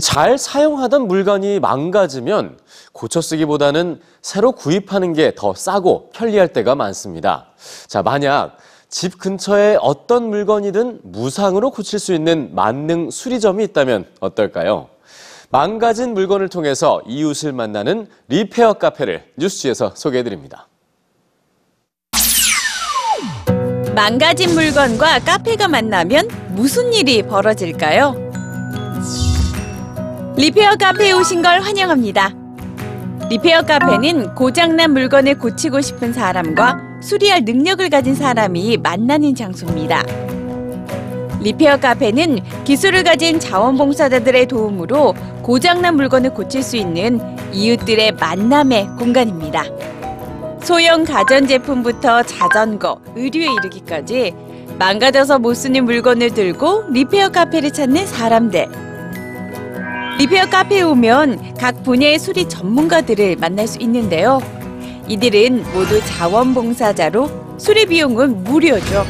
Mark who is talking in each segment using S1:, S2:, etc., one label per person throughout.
S1: 잘 사용하던 물건이 망가지면 고쳐 쓰기보다는 새로 구입하는 게 더 싸고 편리할 때가 많습니다. 자, 만약 집 근처에 어떤 물건이든 무상으로 고칠 수 있는 만능 수리점이 있다면 어떨까요? 망가진 물건을 통해서 이웃을 만나는 리페어 카페를 뉴스지에서 소개해드립니다.
S2: 망가진 물건과 카페가 만나면 무슨 일이 벌어질까요? repair 카페에 오신 걸 환영합니다. repair 카페는 고장난 물건을 고치고 싶은 사람과 수리할 능력을 가진 사람이 만나는 장소입니다. repair 카페는 기술을 가진 자원봉사자들의 도움으로 고장난 물건을 고칠 수 있는 이웃들의 만남의 공간입니다. 소형 가전제품부터 자전거, 의류에 이르기까지 망가져서 못 쓰는 물건을 들고 repair 카페를 찾는 사람들. 리페어 카페에 오면 각 분야의 수리 전문가들을 만날 수 있는데요. 이들은 모두 자원봉사자로 수리 비용은 무료죠.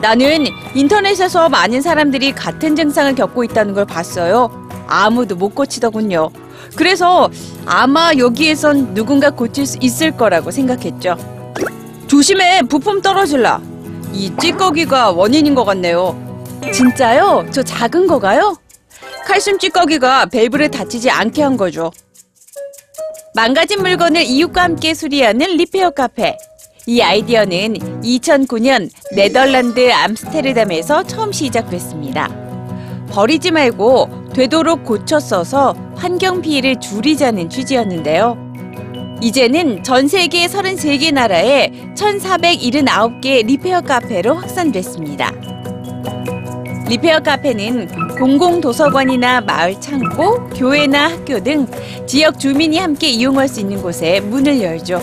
S2: 나는 인터넷에서 많은 사람들이 같은 증상을 겪고 있다는 걸 봤어요. 아무도 못 고치더군요. 그래서 아마 여기에선 누군가 고칠 수 있을 거라고 생각했죠. 조심해, 부품 떨어질라. 이 찌꺼기가 원인인 것 같네요. 진짜요? 저 작은 거가요? 칼슘 찌꺼기가 밸브를 닫히지 않게 한 거죠. 망가진 물건을 이웃과 함께 수리하는 repair 카페. 이 아이디어는 2009년 네덜란드 암스테르담에서 처음 시작됐습니다. 버리지 말고 되도록 고쳐 써서 환경 피해를 줄이자는 취지였는데요. 이제는 전 세계 33개 나라에 1,479개 repair 카페로 확산됐습니다. 리페어 카페는 공공도서관이나 마을 창고, 교회나 학교 등 지역 주민이 함께 이용할 수 있는 곳에 문을 열죠.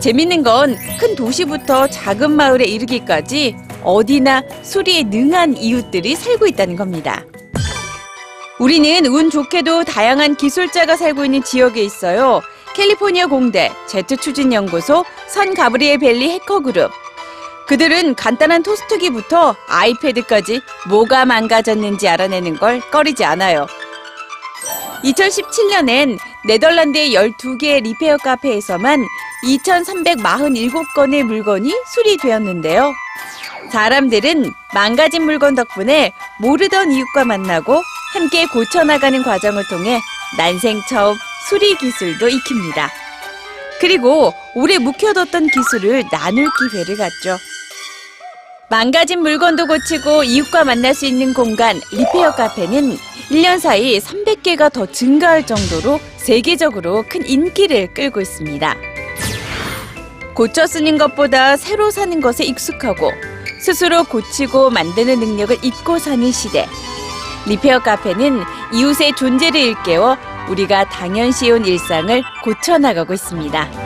S2: 재밌는 건 큰 도시부터 작은 마을에 이르기까지 어디나 수리에 능한 이웃들이 살고 있다는 겁니다. 우리는 운 좋게도 다양한 기술자가 살고 있는 지역에 있어요. 캘리포니아 공대, 제트 추진 연구소, 선 가브리엘 벨리 해커 그룹. 그들은 간단한 토스트기부터 아이패드까지 뭐가 망가졌는지 알아내는 걸 꺼리지 않아요. 2017년엔 네덜란드의 12개의 리페어 카페에서만 2,347건의 물건이 수리되었는데요. 사람들은 망가진 물건 덕분에 모르던 이웃과 만나고 함께 고쳐나가는 과정을 통해 난생 처음 수리 기술도 익힙니다. 그리고 오래 묵혀뒀던 기술을 나눌 기회를 갖죠. 망가진 물건도 고치고 이웃과 만날 수 있는 공간 repair 카페는 1년 사이 300개가 더 증가할 정도로 세계적으로 큰 인기를 끌고 있습니다. 고쳐 쓰는 것보다 새로 사는 것에 익숙하고 스스로 고치고 만드는 능력을 잊고 사는 시대. repair 카페는 이웃의 존재를 일깨워 우리가 당연시 온 일상을 고쳐나가고 있습니다.